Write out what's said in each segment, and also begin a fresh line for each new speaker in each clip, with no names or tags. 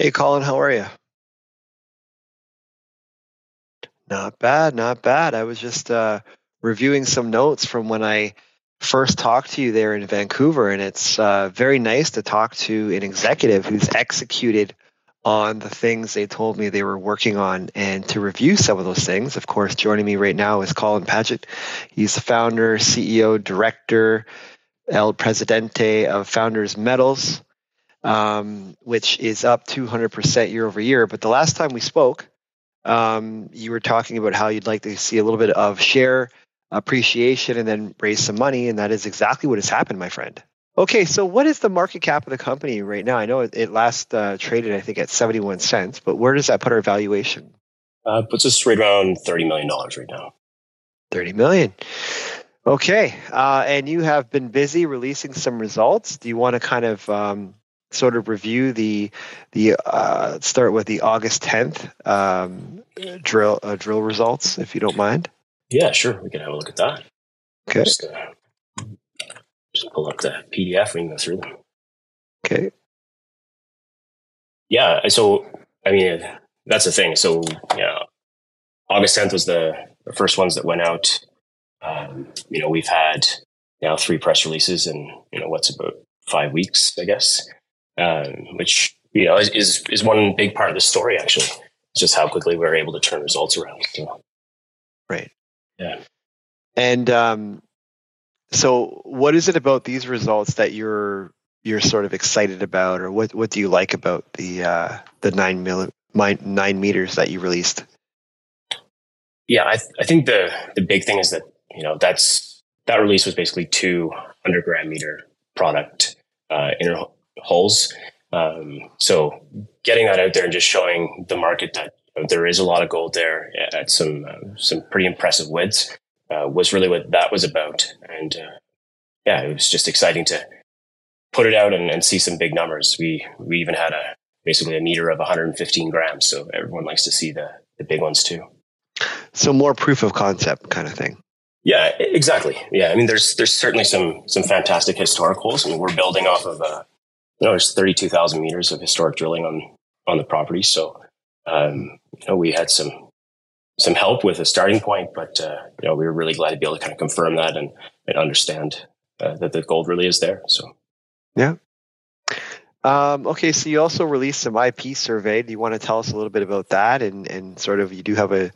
Hey, Colin, how are you? Not bad, not bad. I was just uh, reviewing some notes from when I first talked to you there in Vancouver, and it's uh, very nice to talk to an executive who's executed on the things they told me they were working on and to review some of those things. Of course, joining me right now is Colin Padget. He's the founder, CEO, director, El Presidente of Founders Metals, um, which is up 200% year over year. But the last time we spoke, um, you were talking about how you'd like to see a little bit of share appreciation and then raise some money. And that is exactly what has happened, my friend. Okay, so what is the market cap of the company right now? I know it, it last uh, traded, I think, at 71 cents, but where does that put our valuation?
Uh, puts us right around $30 million right now.
30 million. Okay, uh, and you have been busy releasing some results. Do you want to kind of um, sort of review the the uh, start with the August 10th um, drill uh, drill results, if you don't mind?
Yeah, sure. We can have a look at that.
Okay.
Just, uh, just pull up the PDF and go through them.
Okay.
Yeah. So, I mean, that's the thing. So, yeah, August 10th was the, the first ones that went out. Um, you know, we've had now three press releases in, you know, what's about five weeks, I guess, um, which, you know, is, is, one big part of the story, actually. It's just how quickly we were able to turn results around. So,
Right.
yeah.
And um, so, what is it about these results that you're you're sort of excited about, or what what do you like about the uh, the nine mil nine meters that you released?
Yeah, I, th- I think the the big thing is that you know that's that release was basically two hundred gram meter product uh, inner holes. Um, so getting that out there and just showing the market that there is a lot of gold there at some uh, some pretty impressive widths uh, was really what that was about. And uh, yeah, it was just exciting to put it out and, and, see some big numbers. We we even had a basically a meter of 115 grams, so everyone likes to see the the big ones too.
So more proof of concept kind of thing.
Yeah, exactly. Yeah, I mean, there's there's certainly some some fantastic historic holes. I mean, we're building off of uh, you know, there's 32,000 meters of historic drilling on on the property, so um, you know, we had some some help with a starting point, but uh, you know, we were really glad to be able to kind of confirm that and, and understand uh, that the gold really is there. So,
yeah. Um, okay, so you also released some IP survey. Do you want to tell us a little bit about that? And and sort of, you do have a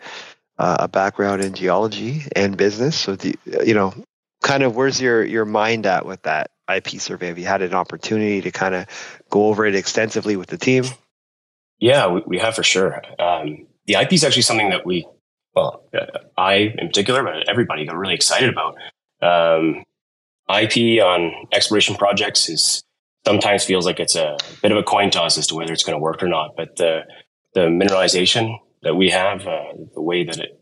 uh, a background in geology and business, so do you, you know, kind of, where's your your mind at with that IP survey? Have you had an opportunity to kind of go over it extensively with the team?
Yeah, we, we have for sure. Um, the IP is actually something that we, well, uh, I in particular, but everybody got really excited about. Um, IP on exploration projects is sometimes feels like it's a bit of a coin toss as to whether it's going to work or not. But the the mineralization that we have, uh, the way that it,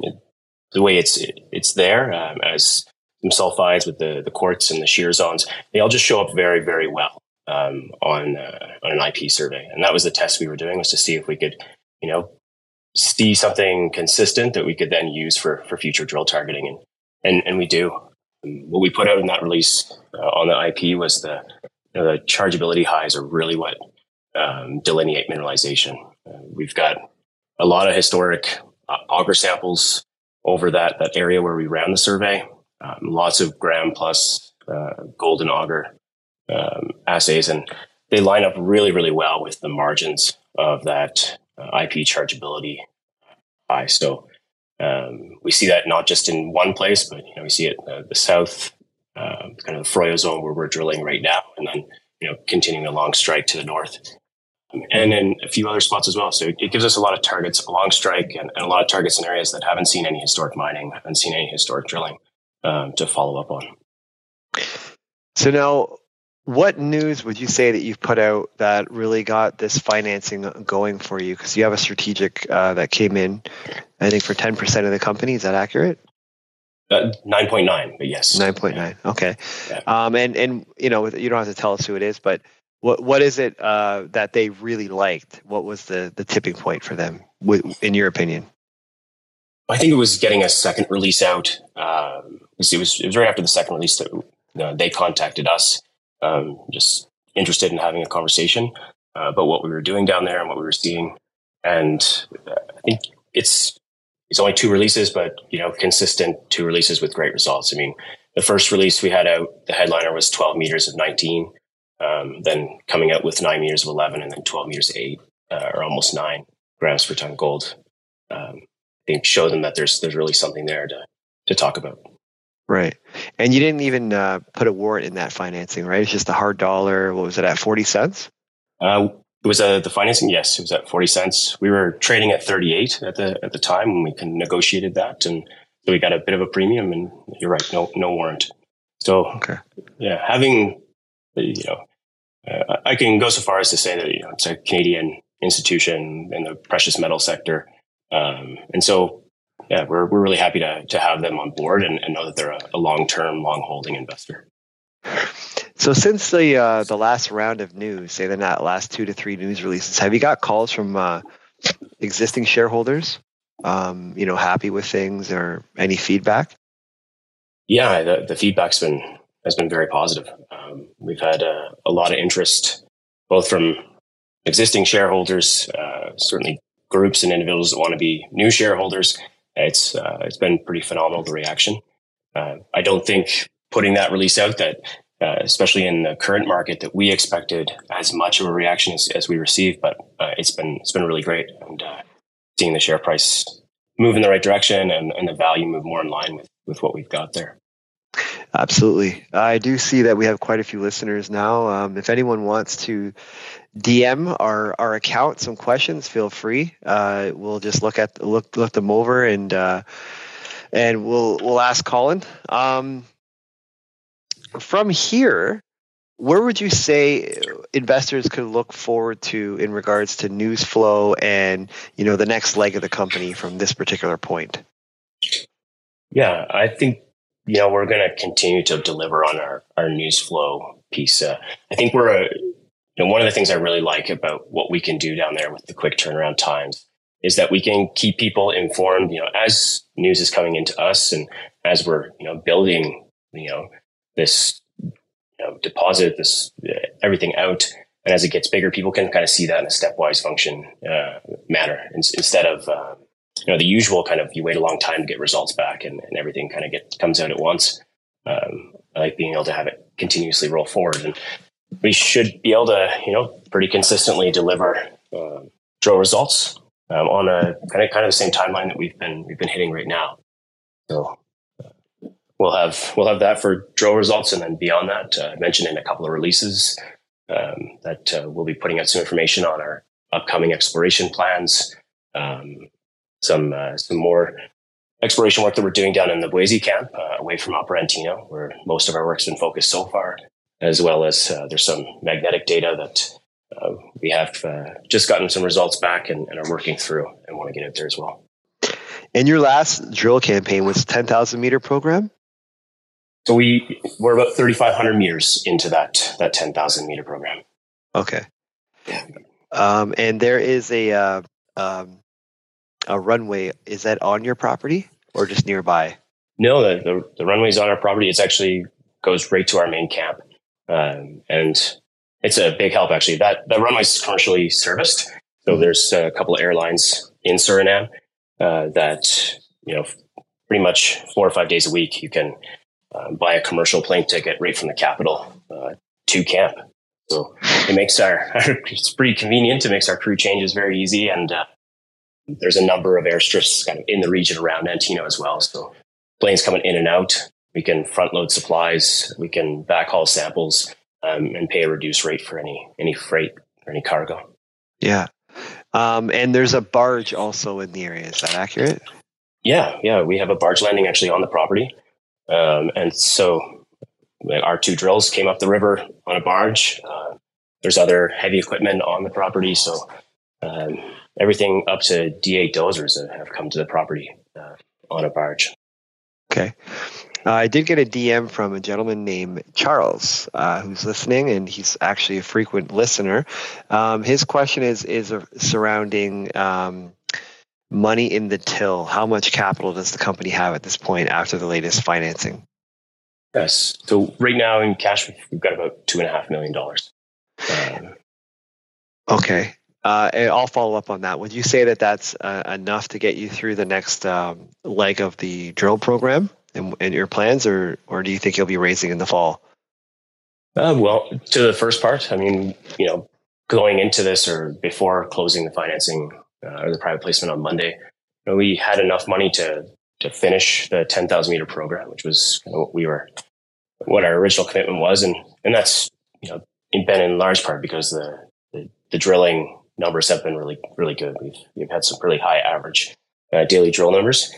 it, the way it's it, it's there um, as sulfides with the the quartz and the shear zones, they all just show up very very well um, on uh, on an IP survey, and that was the test we were doing was to see if we could, you know, see something consistent that we could then use for for future drill targeting, and and and we do. Um, what we put out in that release uh, on the IP was the you know, the chargeability highs are really what um, delineate mineralization. Uh, we've got a lot of historic uh, auger samples over that that area where we ran the survey. Um, lots of gram plus uh, golden auger um, assays, and they line up really, really well with the margins of that uh, IP chargeability high. So um, we see that not just in one place, but you know we see it uh, the south, uh, kind of the Froyo zone where we're drilling right now, and then you know continuing along strike to the north, um, and in a few other spots as well. So it gives us a lot of targets along strike and, and, a lot of targets in areas that haven't seen any historic mining, haven't seen any historic drilling um, to follow up on.
So now, what news would you say that you've put out that really got this financing going for you? Because you have a strategic uh, that came in, I think, for 10% of the company. Is that accurate?
Uh, 9.9, but yes.
9.9. Okay. Yeah. Um, and, and, you know, you don't have to tell us who it is, but what, what is it uh, that they really liked? What was the, the tipping point for them, in your opinion?
I think it was getting a second release out. Um, it was, it was right after the second release that uh, they contacted us um, just interested in having a conversation. uh, about what we were doing down there and what we were seeing. And uh, I think it's it's only two releases, but you know, consistent two releases with great results. I mean, the first release we had out, the headliner was 12 meters of 19, um, then coming out with nine meters of 11, and then 12 meters of eight, uh, or almost nine grams per ton gold. Um, think show them that there's there's really something there to to talk about.
Right. And you didn't even uh, put a warrant in that financing, right? It's just a hard dollar. What was it at? 40 cents?
Uh, it was uh, the financing. Yes, it was at 40 cents. We were trading at 38 at the, at the time when we negotiated that. And so we got a bit of a premium and you're right. No, no warrant. So okay. yeah, having, you know, uh, I can go so far as to say that, you know, it's a Canadian institution in the precious metal sector. Um, and so yeah, we're, we're really happy to, to have them on board and, and know that they're a, a long term, long holding investor.
So since the uh, the last round of news, say the last two to three news releases, have you got calls from uh, existing shareholders? Um, you know, happy with things or any feedback?
Yeah, the, the feedback's been has been very positive. Um, we've had uh, a lot of interest, both from existing shareholders, uh, certainly groups and individuals that want to be new shareholders, it's uh, it's been pretty phenomenal the reaction. Uh, I don't think putting that release out that uh, especially in the current market that we expected as much of a reaction as, as we received, but uh, it's been it's been really great and uh, seeing the share price move in the right direction and, and the value move more in line with with what we've got there.
Absolutely. I do see that we have quite a few listeners now. Um, if anyone wants to DM our, our account some questions, feel free. Uh, we'll just look at look look them over and uh, and we'll we'll ask Colin. Um, from here, where would you say investors could look forward to in regards to news flow and you know the next leg of the company from this particular point?
Yeah, I think you know we're going to continue to deliver on our our news flow piece. Uh, I think we're a you know, one of the things I really like about what we can do down there with the quick turnaround times is that we can keep people informed, you know, as news is coming into us and as we're, you know, building, you know, this you know, deposit, this uh, everything out. And as it gets bigger, people can kind of see that in a stepwise function uh, manner instead of, uh, you know, the usual kind of you wait a long time to get results back and, and everything kind of get comes out at once. Um, I like being able to have it continuously roll forward. And we should be able to, you know, pretty consistently deliver uh, drill results um, on a kind of kind of the same timeline that we've been we've been hitting right now. So uh, we'll have we'll have that for drill results, and then beyond that, uh, I mentioned in a couple of releases um, that uh, we'll be putting out some information on our upcoming exploration plans, um, some uh, some more exploration work that we're doing down in the Boise camp, away from Upper Antino, where most of our work's been focused so far as well as uh, there's some magnetic data that uh, we have uh, just gotten some results back and, and, are working through and want to get out there as well.
And your last drill campaign was 10,000 meter program?
So we we're about 3,500 meters into that that 10,000 meter program.
Okay. Yeah. Um, and there is a uh, um, a runway. Is that on your property or just nearby?
No, the, the, the runway is on our property. It's actually goes right to our main camp. Um, and it's a big help actually. That the runway is commercially serviced, so there's a couple of airlines in Suriname uh, that you know pretty much four or five days a week you can uh, buy a commercial plane ticket right from the capital uh, to camp. So it makes our it's pretty convenient. It makes our crew changes very easy, and uh, there's a number of airstrips kind of in the region around Antino as well. So planes coming in and out we can front load supplies. We can backhaul samples um, and pay a reduced rate for any any freight or any cargo.
Yeah, um, and there's a barge also in the area. Is that accurate?
Yeah, yeah. We have a barge landing actually on the property, um, and so our two drills came up the river on a barge. Uh, there's other heavy equipment on the property, so um, everything up to D8 dozers have come to the property uh, on a barge.
Okay. Uh, I did get a DM from a gentleman named Charles uh, who's listening, and he's actually a frequent listener. Um, his question is is surrounding um, money in the till. How much capital does the company have at this point after the latest financing?
Yes. So right now in cash, we've got about two and a half million dollars. Um,
Okay. Uh, I'll follow up on that. Would you say that that's uh, enough to get you through the next um, leg of the drill program and, and, your plans, or or do you think you'll be raising in the fall?
Uh, well, to the first part, I mean, you know, going into this or before closing the financing uh, or the private placement on Monday, you know, we had enough money to to finish the 10,000 meter program, which was kind of what we were, what our original commitment was, and and that's you know been in large part because the the, the drilling numbers have been really, really good. We've, we've had some really high average uh, daily drill numbers.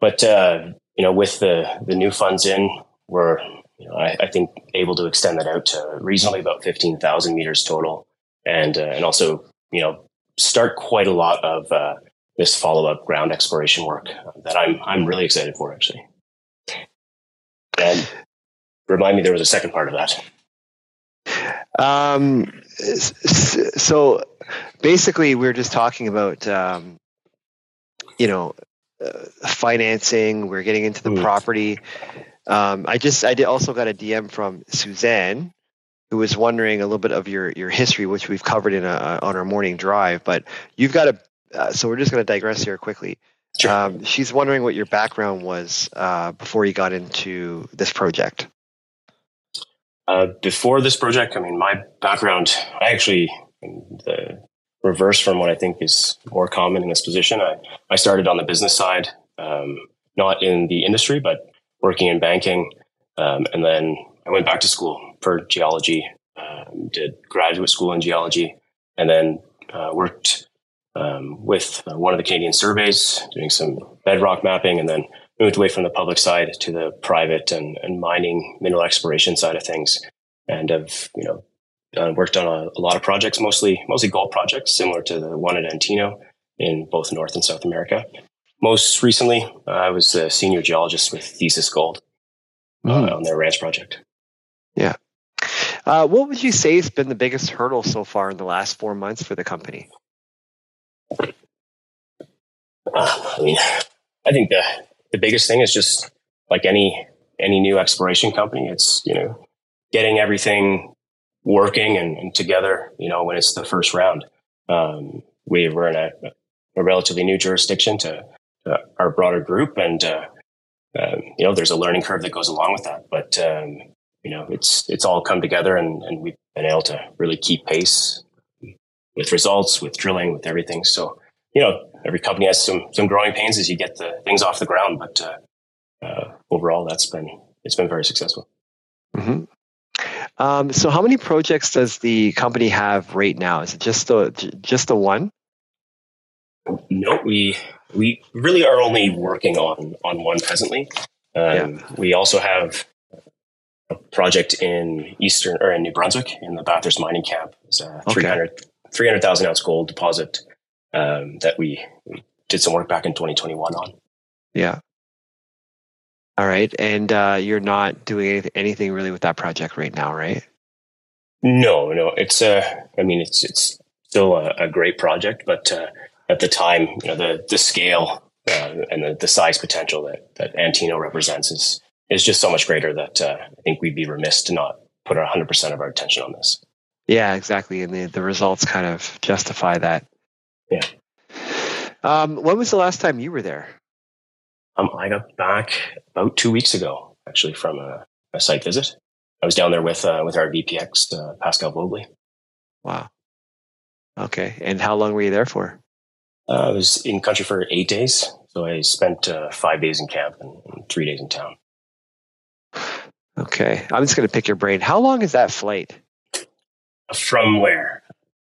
But, uh, you know, with the, the new funds in, we're, you know, I, I think able to extend that out to reasonably about 15,000 meters total. And, uh, and also, you know, start quite a lot of, uh, this follow up ground exploration work that I'm, I'm really excited for actually. And remind me there was a second part of that.
Um, so basically, we are just talking about, um, you know, uh, financing. We're getting into the mm. property. Um, I just, I did also got a DM from Suzanne, who was wondering a little bit of your your history, which we've covered in a, on our morning drive. But you've got a, uh, so we're just going to digress here quickly. Sure. Um, she's wondering what your background was uh, before you got into this project.
Uh, before this project, I mean, my background, I actually, the reverse from what I think is more common in this position, I, I started on the business side, um, not in the industry, but working in banking. Um, and then I went back to school for geology, um, did graduate school in geology, and then uh, worked um, with one of the Canadian surveys, doing some bedrock mapping, and then moved away from the public side to the private and, and mining mineral exploration side of things and have you know done, worked on a, a, lot of projects mostly mostly gold projects similar to the one at antino in both north and south america most recently uh, i was a senior geologist with thesis gold uh, mm. on their ranch project
yeah uh, what would you say has been the biggest hurdle so far in the last four months for the company
uh, i mean i think the the biggest thing is just like any any new exploration company. It's you know getting everything working and, and together. You know when it's the first round. Um, we were in a, a, relatively new jurisdiction to, to our broader group, and uh, um, you know there's a learning curve that goes along with that. But um, you know it's it's all come together, and, and we've been able to really keep pace with results, with drilling, with everything. So you know every company has some some growing pains as you get the things off the ground, but uh, uh, overall, that's been it's been very successful.
Mm-hmm. Um, so, how many projects does the company have right now? Is it just the just the one?
No, we we really are only working on on one presently. Um, yeah. We also have a project in eastern or in New Brunswick in the Bathurst mining camp. It's a okay. 300 300,000 ounce gold deposit um, that we, we did some work back in 2021 on.
Yeah. All right. And uh, you're not doing anything really with that project right now, right?
No, no. It's uh, I mean, it's it's still a, a great project, but uh, at the time, you know, the the scale uh, and the, the size potential that that Antino represents is is just so much greater that uh, I think we'd be remiss to not put 100 percent of our attention on this.
Yeah, exactly. And the the results kind of justify that.
Yeah.
Um, when was the last time you were there?
Um, I got back about two weeks ago, actually, from a, a site visit. I was down there with uh, with our VPX, uh, Pascal Vobley.
Wow. Okay. And how long were you there for?
Uh, I was in country for eight days. So I spent uh, five days in camp and, and, three days in town.
Okay. I'm just going to pick your brain. How long is that flight?
From where?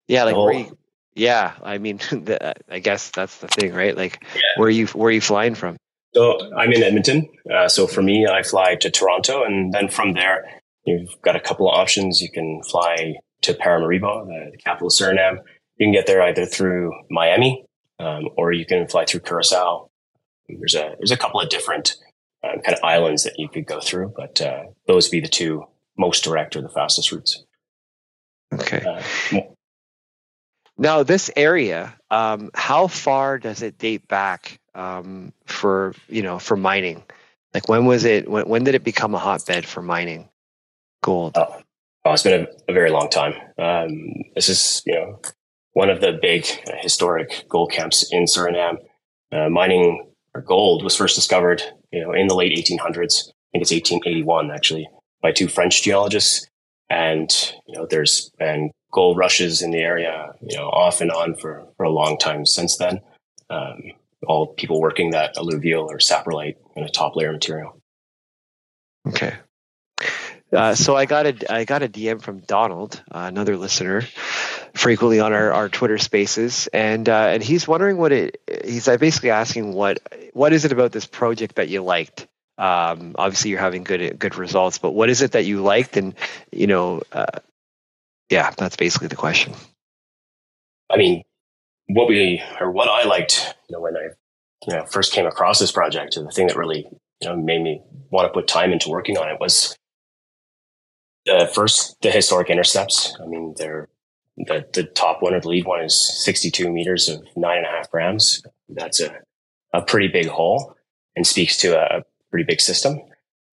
Yeah, like where you, yeah, I mean, the, I guess that's the thing, right? Like, yeah. where are you where are you flying from?
So I'm in Edmonton. Uh, so for me, I fly to Toronto, and then from there, you've got a couple of options. You can fly to Paramaribo, the capital of Suriname. You can get there either through Miami, um, or you can fly through Curacao. There's a there's a couple of different um, kind of islands that you could go through, but uh, those would be the two most direct or the fastest routes.
Okay. Uh, now, this area, um, how far does it date back um, for you know for mining? Like when was it? When, when did it become a hotbed for mining gold?
Oh, Oh, it's been a, a very long time. Um, this is, you know, one of the big uh, historic gold camps in Suriname. Uh, mining or gold was first discovered, you know, in the late 1800s. I think it's 1881 actually by two French geologists. And, you know, there's been gold rushes in the area, you know, off and on for, for a long time since then. Um, all people working that alluvial or saprolite in a top layer material.
Okay. Uh, so I got a I got a DM from Donald, uh, another listener, frequently on our, our Twitter Spaces, and uh, and he's wondering what it. He's basically asking what what is it about this project that you liked. Um, obviously, you're having good good results, but what is it that you liked? And you know, uh, yeah, that's basically the question.
I mean, what we or what I liked, you know, when I you know first came across this project, and the thing that really you know made me want to put time into working on it was uh, first, the historic intercepts. I mean, they're the, the top one or the lead one is 62 meters of nine and a half grams. That's a, a pretty big hole and speaks to a pretty big system.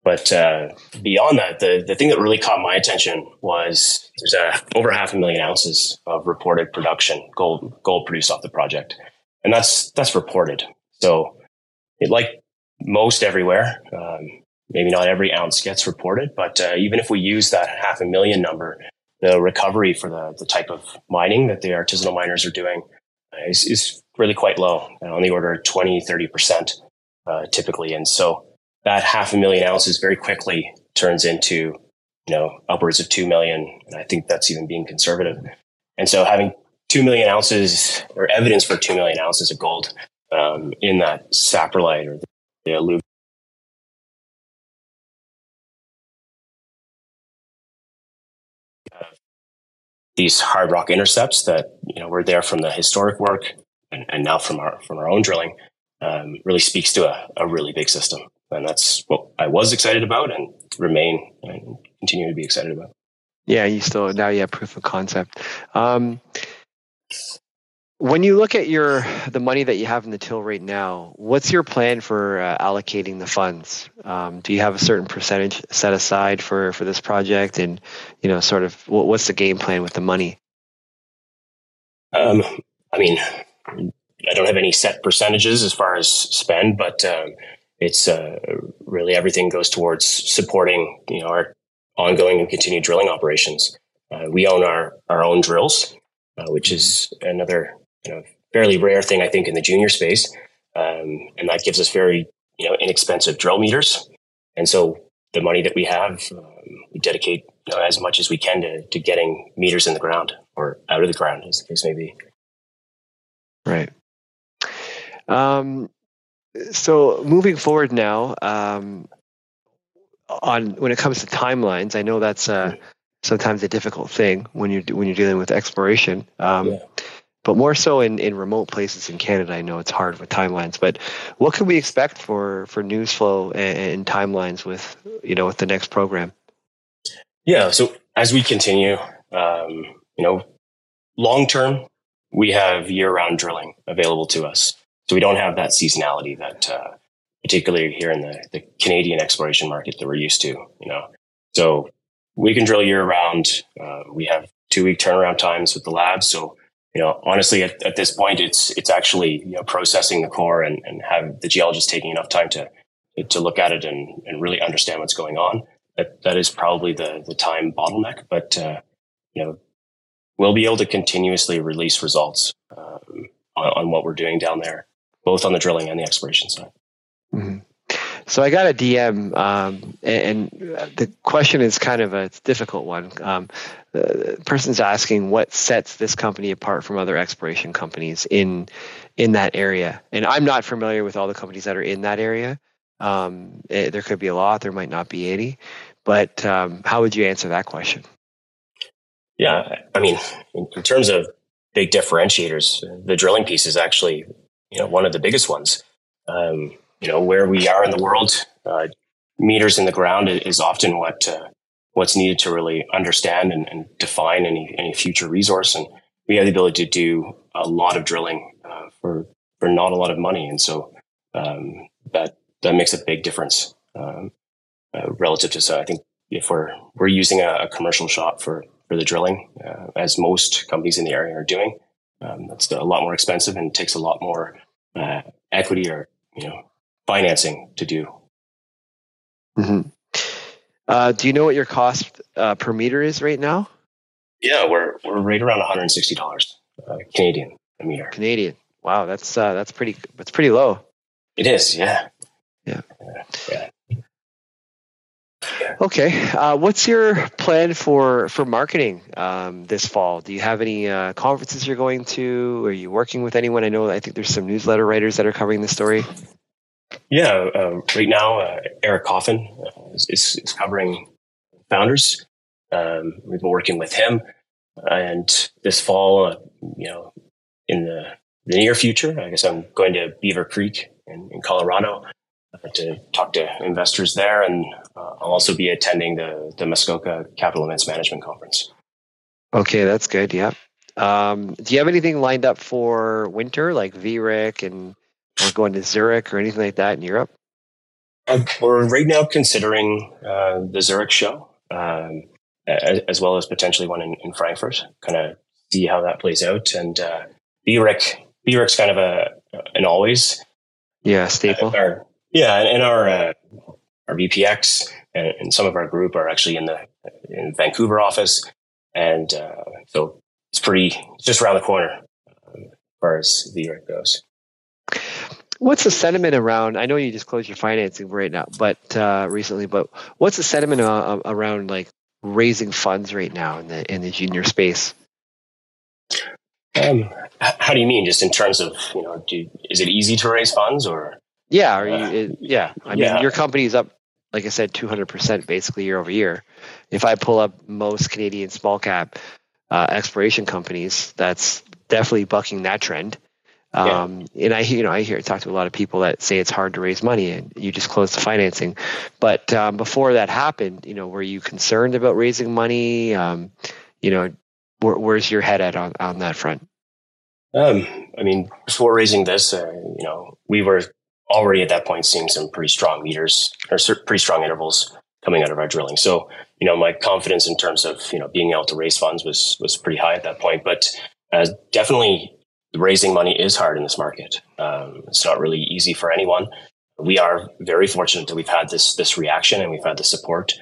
But uh, beyond that, the, the thing that really caught my attention was there's a, over half a million ounces of reported production gold gold produced off the project, and that's that's reported. So, it, like most everywhere, um, maybe not every ounce gets reported, but uh, even if we use that half a million number, the recovery for the, the type of mining that the artisanal miners are doing is, is really quite low, on the order of 20, 30% uh, typically. And so that half a million ounces very quickly turns into, you know, upwards of 2 million. And I think that's even being conservative. And so having 2 million ounces or evidence for 2 million ounces of gold um, in that saprolite or the, alluvial these hard rock intercepts that you know were there from the historic work and, and now from our from our own drilling um, really speaks to a, a really big system, and that's what I was excited about and remain and continue to be excited about.
Yeah, you still now you have proof of concept. Um, when you look at your the money that you have in the till right now, what's your plan for uh, allocating the funds? Um, do you have a certain percentage set aside for for this project, and you know, sort of what, what's the game plan with the money?
Um, I mean, I don't have any set percentages as far as spend, but um, it's uh, really everything goes towards supporting you know our ongoing and continued drilling operations. Uh, we own our our own drills, uh, which is another you know, fairly rare thing, I think, in the junior space. Um, and that gives us very, you know, inexpensive drill meters. And so the money that we have, um, we dedicate you know, as much as we can to, to getting meters in the ground or out of the ground, as the case may be.
Right. Um, so moving forward now, um, on when it comes to timelines, I know that's uh, sometimes a difficult thing when you're when you're dealing with exploration. Um, yeah but more so in, in remote places in Canada. I know it's hard with timelines, but what can we expect for, for news flow and, and timelines with, you know, with the next program?
Yeah. So as we continue, um, you know, long term, we have year round drilling available to us. So we don't have that seasonality that, uh, particularly here in the, the Canadian exploration market that we're used to, you know. So we can drill year round. Uh, we have two week turnaround times with the lab. So you know, honestly, at, at, this point, it's it's actually you know processing the core and, and have the geologist taking enough time to to look at it and, and really understand what's going on. That that is probably the the time bottleneck, but uh, you know, we'll be able to continuously release results um, on, on, what we're doing down there, both on the drilling and the exploration side.
Mm-hmm. So I got a DM, um, and, the question is kind of a difficult one. Um, the person's asking what sets this company apart from other exploration companies in in that area. And I'm not familiar with all the companies that are in that area. Um, it, eh, there could be a lot, there might not be 80. But um, how would you answer that question?
Yeah, I mean, in, in terms of big differentiators, the drilling piece is actually you know one of the biggest ones. Um, you know where we are in the world. Uh, meters in the ground is often what uh, what's needed to really understand and, and, define any any future resource. And we have the ability to do a lot of drilling uh, for for not a lot of money, and so um, that that makes a big difference um, uh, relative to. So I think if we're we're using a, a commercial shop for for the drilling, uh, as most companies in the area are doing. Um, that's a lot more expensive and takes a lot more uh, equity or you know financing to do.
Mm-hmm. Uh, do you know what your cost uh, per meter is right now?
Yeah, we're we're right around one hundred and sixty dollars uh, Canadian a meter.
Canadian. Wow, that's uh, that's pretty that's pretty low.
It is,
yeah. Yeah. yeah. Okay. Uh, what's your plan for for marketing um, this fall? Do you have any uh, conferences you're going to? Are you working with anyone? I know I think there's some newsletter writers that are covering the story.
Yeah. Uh, right now, uh, Eric Coffin uh, is, is, covering founders. Um, we've been working with him, and this fall, uh, you know, in the, the near future, I guess I'm going to Beaver Creek in, in Colorado to talk to investors there, and uh, I'll also be attending the the Muskoka Capital Events Management Conference.
Okay, that's good. Yeah. Um, do you have anything lined up for winter, like VRIC and or going to Zurich or anything like that in Europe?
Uh, we're right now considering uh, the Zurich show, um, as, as, well as potentially one in, in Frankfurt. Kind of see how that plays out. And uh, VRIC, VRIC's kind of a an always.
Yeah, staple.
Our, yeah, and, and our uh, our VPX and, and, some of our group are actually in the in Vancouver office, and uh, so it's pretty it's just around the corner um, as far as the year goes.
What's the sentiment around? I know you just closed your financing right now, but uh, recently, but what's the sentiment uh, around like raising funds right now in the in the junior space?
Um, how do you mean? Just in terms of you know, do, is it easy to raise funds or?
Yeah, or you, it, yeah. I mean, yeah. your company's up, like I said, 200% basically year over year. If I pull up most Canadian small cap uh, exploration companies, that's definitely bucking that trend. Um, yeah. And I, you know, I hear talk to a lot of people that say it's hard to raise money, and you just close the financing. But um, before that happened, you know, were you concerned about raising money? Um, you know, where, where's your head at on, on that front?
Um, I mean, before raising this, uh, you know, we were already at that point seeing some pretty strong meters or pretty strong intervals coming out of our drilling. So, you know, my confidence in terms of, you know, being able to raise funds was, was pretty high at that point, but uh, definitely raising money is hard in this market. Um, it's not really easy for anyone. We are very fortunate that we've had this, this reaction and we've had the support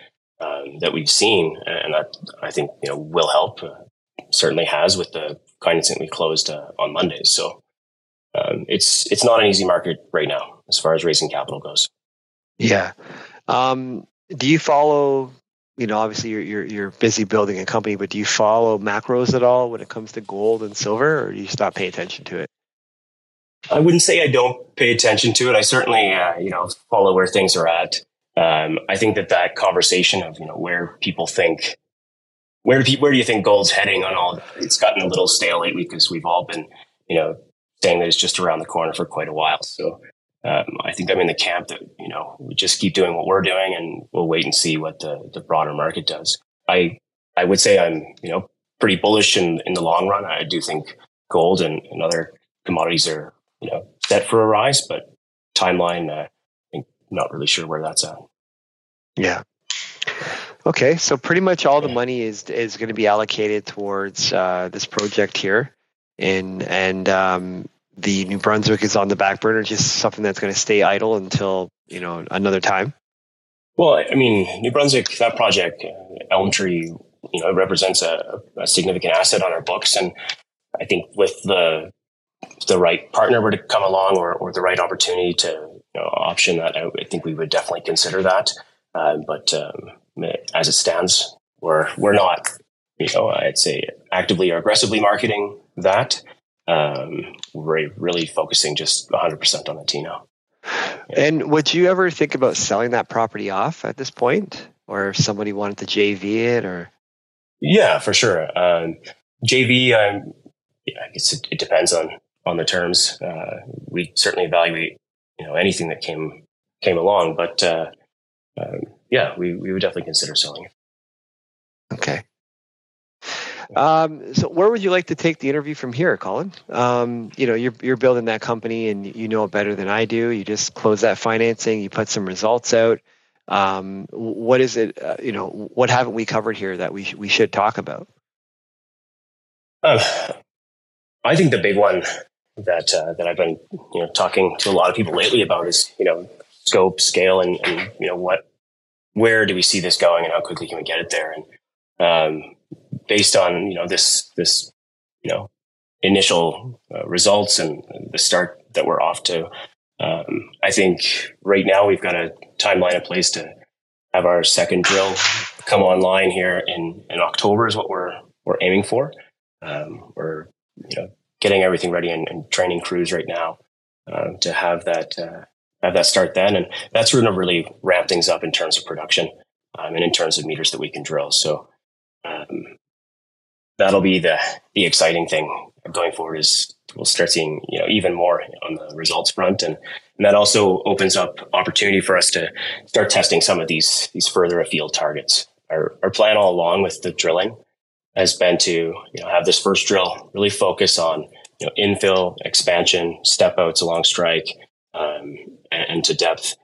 um, that we've seen. And that I think, you know, will help. Uh, certainly has with the financing we closed uh, on Mondays. So, um, it's it's not an easy market right now as far as raising capital goes.
Yeah. Um, do you follow? You know, obviously you're, you're you're busy building a company, but do you follow macros at all when it comes to gold and silver, or do you stop paying attention to it?
I wouldn't say I don't pay attention to it. I certainly, uh, you know, follow where things are at. Um, I think that that conversation of you know where people think where do people, where do you think gold's heading on all? It's gotten a little stale lately because we've all been you know saying that it's just around the corner for quite a while. So um, I think I'm in the camp that you know we just keep doing what we're doing, and we'll wait and see what the the broader market does. I I would say I'm you know pretty bullish in in the long run. I do think gold and, and other commodities are you know set for a rise, but timeline, uh, I'm not really sure where that's at.
Yeah. Okay, so pretty much all the money is is going to be allocated towards uh, this project here, and and um, the New Brunswick is on the back burner, just something that's going to stay idle until you know another time.
Well, I mean, New Brunswick, that project, Elm Tree, you know, represents a, a, significant asset on our books, and I think with the the right partner were to come along, or, or the right opportunity to you know, option that I think we would definitely consider that. Uh, but um, as it stands, we're we're not, you know, I'd say actively or aggressively marketing that. Um, we're really focusing just 100% on Antino.
Yeah. And would you ever think about selling that property off at this point, or if somebody wanted to JV it, or?
Yeah, for sure. Um, JV, um, yeah, I guess it, it, depends on on the terms. Uh, we certainly evaluate, you know, anything that came came along, but uh, um, yeah, we we would definitely consider selling it.
Okay. Um, so where would you like to take the interview from here, Colin? Um, you know, you're you're building that company, and you know it better than I do. You just close that financing, you put some results out. Um, what is it? Uh, you know, what haven't we covered here that we we should talk about?
Um, I think the big one that uh, that I've been you know talking to a lot of people lately about is you know scope, scale, and, and you know what where do we see this going and how quickly can we get it there? And um, based on you know this this you know initial uh, results and the start that we're off to, um, I think right now we've got a timeline in place to have our second drill come online here in in October is what we're we're aiming for. Um, we're you know getting everything ready and, and training crews right now uh, to have that uh, have that start then. And that's going to really ramp things up in terms of production um, and in terms of meters that we can drill. So um, that'll be the the exciting thing going forward is we'll start seeing you know even more on the results front. And, and that also opens up opportunity for us to start testing some of these these further afield targets. Our, our plan all along with the drilling has been to you know have this first drill really focus on you know infill expansion step outs along strike um, and, and, to depth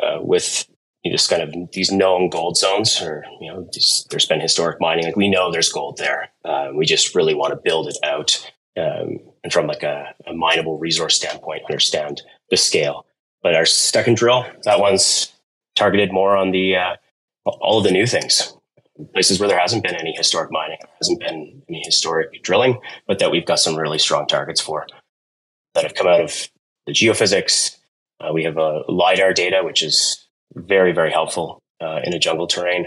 uh, with you just kind of these known gold zones or you know just, there's been historic mining like we know there's gold there uh, we just really want to build it out um, and from like a, a mineable resource standpoint understand the scale but our second drill that one's targeted more on the uh, all of the new things places where there hasn't been any historic mining, hasn't been any historic drilling, but that we've got some really strong targets for that have come out of the geophysics. Uh, we have a LIDAR data, which is very, very helpful uh, in a jungle terrain.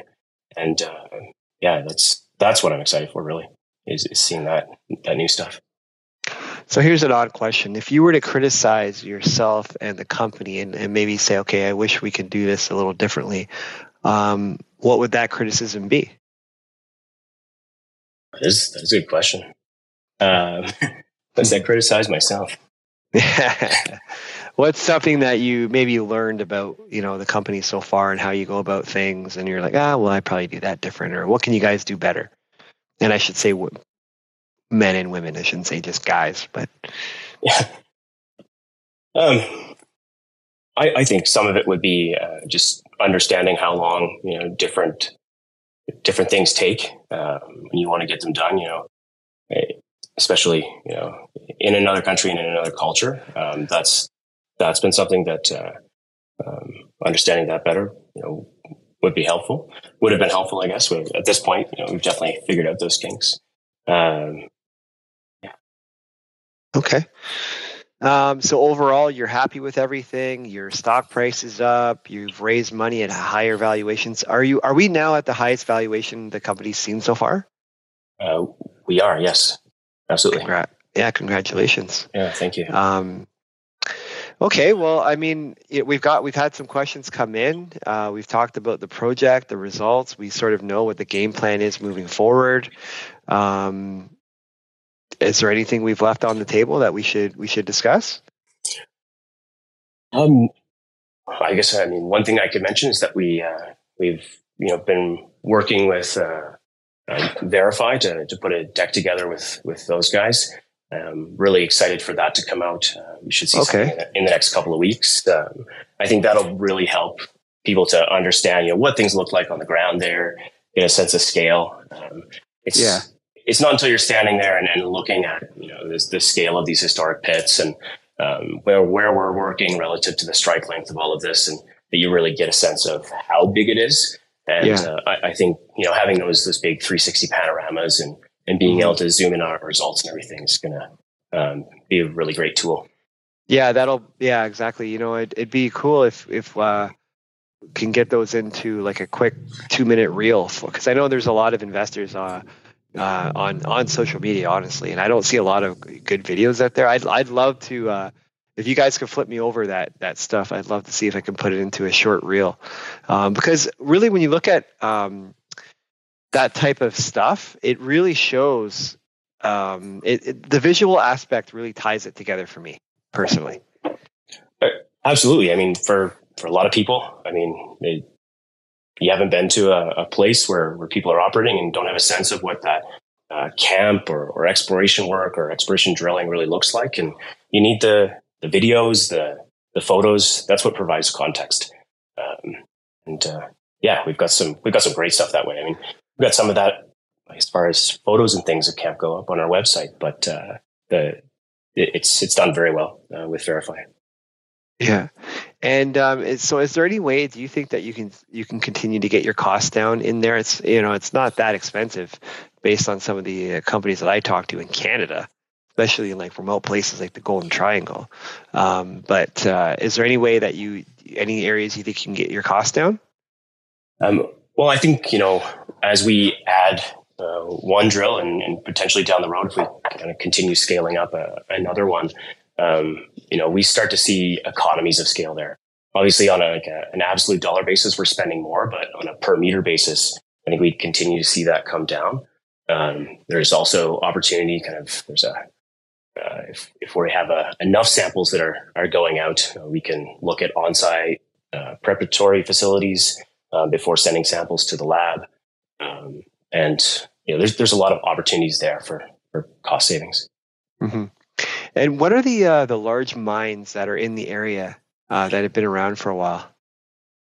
And uh, yeah, that's that's what I'm excited for, really, is, is seeing that that new stuff.
So here's an odd question. If you were to criticize yourself and the company and, and maybe say, okay, I wish we could do this a little differently, um, what would that criticism be?
That is, that's a good question. Um, I criticize myself?
What's something that you maybe learned about, you know, the company so far and how you go about things, and you're like, ah, well, I probably do that different, or what can you guys do better? And I should say, men and women. I shouldn't say just guys, but
yeah. Um, I, I think some of it would be uh, just understanding how long you know different different things take um, when you want to get them done. You know, eh, especially you know in another country and in another culture. Um, that's that's been something that uh, um, understanding that better, you know, would be helpful. Would have been helpful, I guess. At this point, you know, we've definitely figured out those kinks. Um,
yeah. Okay. Um, so overall, you're happy with everything. Your stock price is up. You've raised money at higher valuations. Are you? Are we now at the highest valuation the company's seen so far?
Uh, we are. Yes, absolutely.
Congra- yeah, congratulations.
Yeah, thank you. Um,
okay, well, I mean, it, we've got we've had some questions come in. Uh, we've talked about the project, the results. We sort of know what the game plan is moving forward. Um, is there anything we've left on the table that we should we should discuss?
Um, I guess I mean one thing I could mention is that we uh, we've you know been working with uh, uh, VRify to to put a deck together with with those guys. I'm really excited for that to come out. Uh, we should see okay. something in the next couple of weeks. Um, I think that'll really help people to understand you know what things look like on the ground there, get a sense of scale. Um, it's yeah it's not until you're standing there and, and looking at you know this, the scale of these historic pits and um, where where we're working relative to the strike length of all of this, and that you really get a sense of how big it is. And yeah. uh, I, I, think you know having those those big 360 panoramas and and being mm-hmm. able to zoom in on our results and everything is going to um, be a really great tool.
Yeah, that'll yeah exactly. You know, it, would be cool if if uh, can get those into like a quick two minute reel because I know there's a lot of investors. Uh, uh, on on social media, honestly. And I don't see a lot of good videos out there. I'd I'd love to uh, if you guys could flip me over that that stuff. I'd love to see if I can put it into a short reel um, because really, when you look at um, that type of stuff, it really shows um, it, it, the visual aspect really ties it together for me personally.
Uh, absolutely. I mean, for for a lot of people, I mean, you haven't been to a, a, place where, where people are operating and don't have a sense of what that uh, camp or, or exploration work or exploration drilling really looks like. And you need the, the videos, the, the photos. That's what provides context. Um, And uh, yeah, we've got some we've got some great stuff that way. I mean, we've got some of that as far as photos and things that can't go up on our website, but uh, the it's it's done very well uh, with VRify.
Yeah, and um, so is there any way? Do you think that you can you can continue to get your costs down in there? It's you know it's not that expensive based on some of the uh, companies that I talk to in Canada, especially in like remote places like the Golden Triangle. Um, but uh, is there any way that you any areas you think you can get your costs down?
Um, well, I think you know as we add uh, one drill and, and, potentially down the road if we kind of continue scaling up a, uh, another one um, you know we start to see economies of scale there obviously on a, like a, an absolute dollar basis we're spending more but on a per meter basis i think we continue to see that come down um, there's also opportunity kind of there's a uh, if, if we have a, enough samples that are, are going out, uh, we can look at on-site uh, preparatory facilities uh, before sending samples to the lab. Um, and you know, there's there's a lot of opportunities there for for cost savings.
Mm-hmm. And what are the uh, the large mines that are in the area uh, that have been around for a while?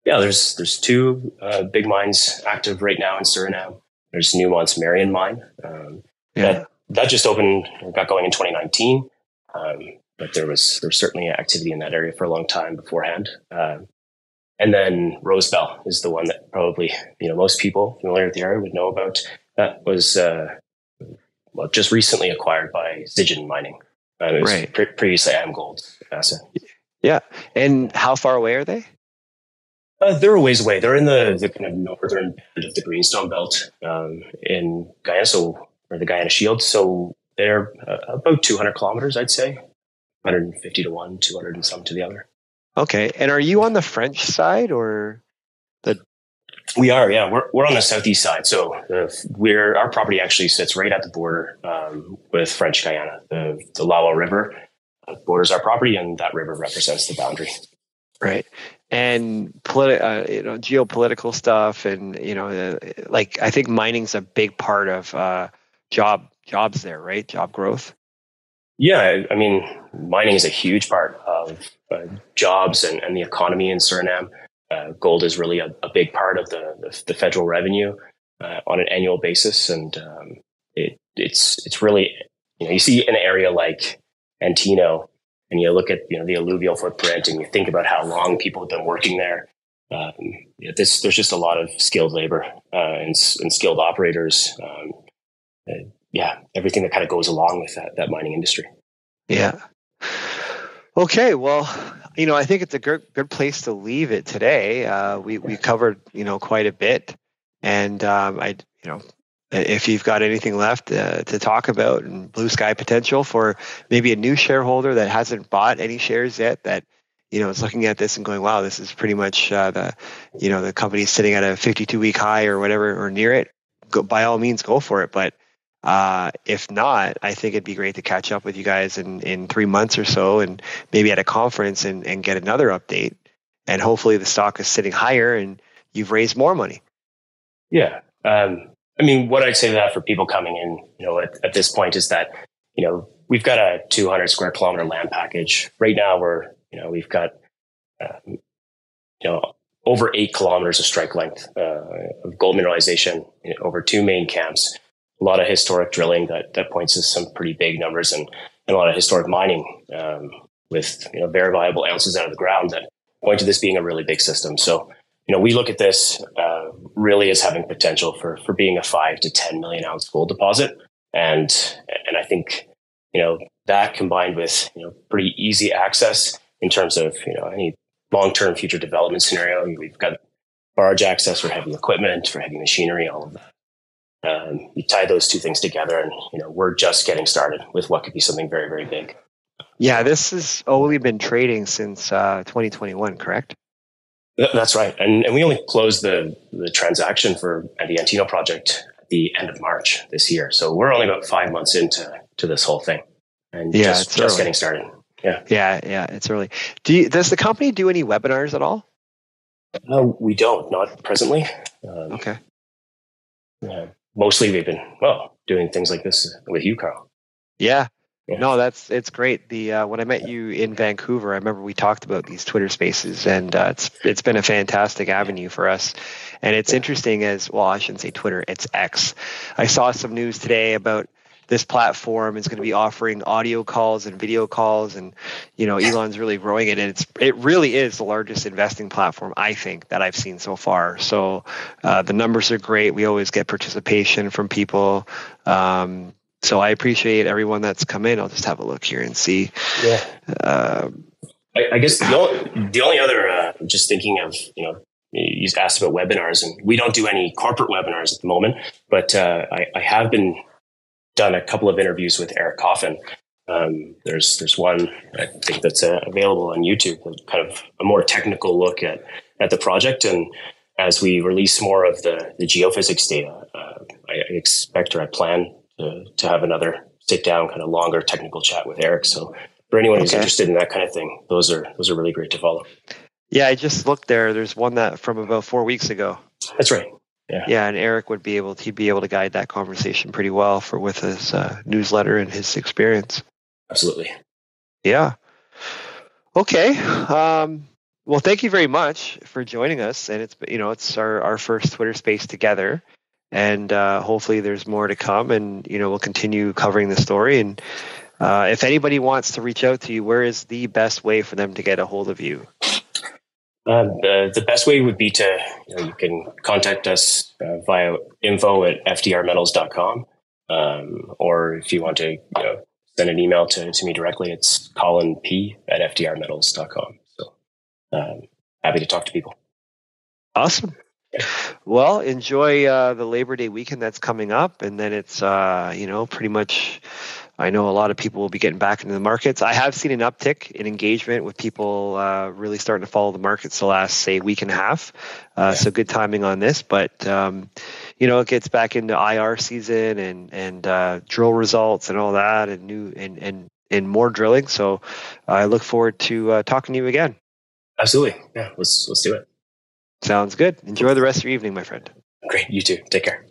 Yeah, there's there's two uh, big mines active right now in Suriname. There's Newmont's Merian mine. Um, yeah. That, that just opened, got going in 2019. Um, but there was there was certainly activity in that area for a long time beforehand. Um, and then Rosebel is the one that probably, you know, most people familiar with the area would know about. That was, uh, well, just recently acquired by Zijin Mining. Was right. pre- previously IAMGOLD's asset.
Yeah. And how far away are they?
Uh, they're a ways away. They're in the, the kind of northern end of the Greenstone Belt um, in Guyana, so, or the Guiana Shield. So they're uh, about 200 kilometers, I'd say. 150 to one, 200 and some to the other.
Okay. And are you on the French side or the?
We are, yeah. We're, we're on the southeast side. So we're, our property actually sits right at the border um, with French Guiana. The, the Lawa River borders our property, and that river represents the boundary.
Right. And politi- uh, you know, geopolitical stuff, and you know, uh, like I think mining's a big part of uh, job jobs there, right? Job growth.
Yeah, I mean, mining is a huge part of uh, jobs and, and, the economy in Suriname. Uh, gold is really a, a, big part of the, the, the federal revenue uh, on an annual basis, and um, it, it's it's really you know you see an area like Antino, and you look at you know the alluvial footprint, and you think about how long people have been working there. Um, this, there's just a lot of skilled labor uh, and, and, skilled operators. Um, yeah, everything that kind of goes along with that that mining industry.
Yeah. Okay, well, you know, I think it's a good good place to leave it today. Uh, we we covered you know quite a bit, and um, I you know if you've got anything left uh, to talk about and blue sky potential for maybe a new shareholder that hasn't bought any shares yet that you know is looking at this and going wow this is pretty much uh, the you know the company's sitting at a 52 week high or whatever or near it go, by all means go for it but uh, if not, I think it'd be great to catch up with you guys in, in three months or so and maybe at a conference and, and get another update. And hopefully the stock is sitting higher and you've raised more money.
Yeah. Um, I mean, what I'd say to that for people coming in, you know, at, at this point is that, you know, we've got a 200 square kilometer land package. Right now, we're, you know, we've got, um, you know, over eight kilometers of strike length uh, of gold mineralization you know, over two main camps a lot of historic drilling that, that points to some pretty big numbers and, and a lot of historic mining um, with you know verifiable ounces out of the ground that point to this being a really big system. So you know we look at this uh, really as having potential for for being a five to ten million ounce gold deposit, and and I think you know that combined with you know pretty easy access in terms of you know any long term future development scenario. We've got barge access for heavy equipment, for heavy machinery, all of that um, you tie those two things together, and you know we're just getting started with what could be something very, very big.
Yeah, this has only been trading since uh, 2021, correct?
That's right, and and we only closed the the transaction for the Antino project at the end of March this year. So we're only about five months into to this whole thing, and yeah, just, just getting started. Yeah,
yeah, yeah. It's early. Do you, does the company do any webinars at all?
No, we don't. Not presently.
Um, okay.
Yeah mostly we've been well doing things like this with you, Karl.
Yeah, Yeah. No, that's it's great. The uh, when I met you in Vancouver, I remember we talked about these Twitter Spaces, and uh, it's it's been a fantastic avenue for us. And it's interesting as well. I shouldn't say Twitter; it's X. I saw some news today about this platform is going to be offering audio calls and video calls and you know elon's really growing it and it's it really is the largest investing platform i think that i've seen so far so uh, the numbers are great we always get participation from people um, so I appreciate everyone that's come in. I'll just have a look here and see.
Yeah. Um, I, I, guess the only, the only other, uh, just thinking of, you know, you asked about webinars and we don't do any corporate webinars at the moment, but uh, I, I, have been done a couple of interviews with Eric Coffin. Um, there's there's one I think that's uh, available on YouTube, kind of a more technical look at at the project. And as we release more of the the geophysics data, uh, I expect or I plan to, to have another sit down, kind of longer technical chat with Eric. So for anyone who's interested in that kind of thing, those are those are really great to follow.
Yeah, I just looked there. There's one that from about four weeks ago.
That's right.
Yeah. Yeah, and Eric would be able to, he'd be able to guide that conversation pretty well for with his uh, newsletter and his experience.
Absolutely.
Yeah. Okay. Um, well, thank you very much for joining us, and it's you know it's our our first Twitter space together and uh, hopefully there's more to come and you know we'll continue covering the story and uh, if anybody wants to reach out to you where is the best way for them to get a hold of you
uh, the, the best way would be to you, know, you can contact us uh, via info at fdrmetals.com um, or if you want to you know, send an email to, to me directly it's colin p at fdrmetals.com so um, happy to talk to people.
Awesome. Well, enjoy uh, the Labor Day weekend that's coming up, and then it's uh, you know pretty much. I know a lot of people will be getting back into the markets. I have seen an uptick in engagement with people uh, really starting to follow the markets the last say week and a half. Uh, yeah. So good timing on this, but um, you know it gets back into IR season and and uh, drill results and all that, and new and and and more drilling. So I look forward to uh, talking to you again.
Absolutely, yeah. Let's let's do it.
Sounds good. Enjoy the rest of your evening, my friend.
Great. You too. Take care.